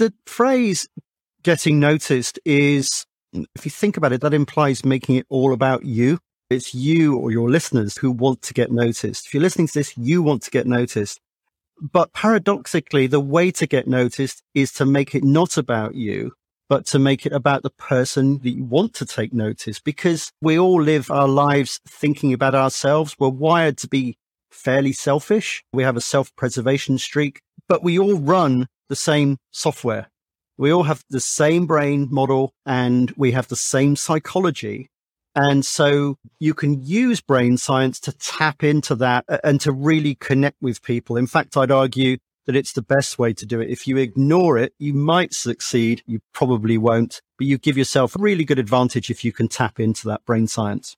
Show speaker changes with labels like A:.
A: the phrase getting noticed is, if you think about it, that implies making it all about you. It's you or your listeners who want to get noticed. If you're listening to this, you want to get noticed. But paradoxically, the way to get noticed is to make it not about you, but to make it about the person that you want to take notice because we all live our lives thinking about ourselves. We're wired to be fairly selfish. We have a self preservation streak, but we all run the same software. We all have the same brain model and we have the same psychology. And so you can use brain science to tap into that uh, and to really connect with people. In fact, I'd argue that it's the best way to do it. If you ignore it, you might succeed. You probably won't, but you give yourself a really good advantage if you can tap into that brain science.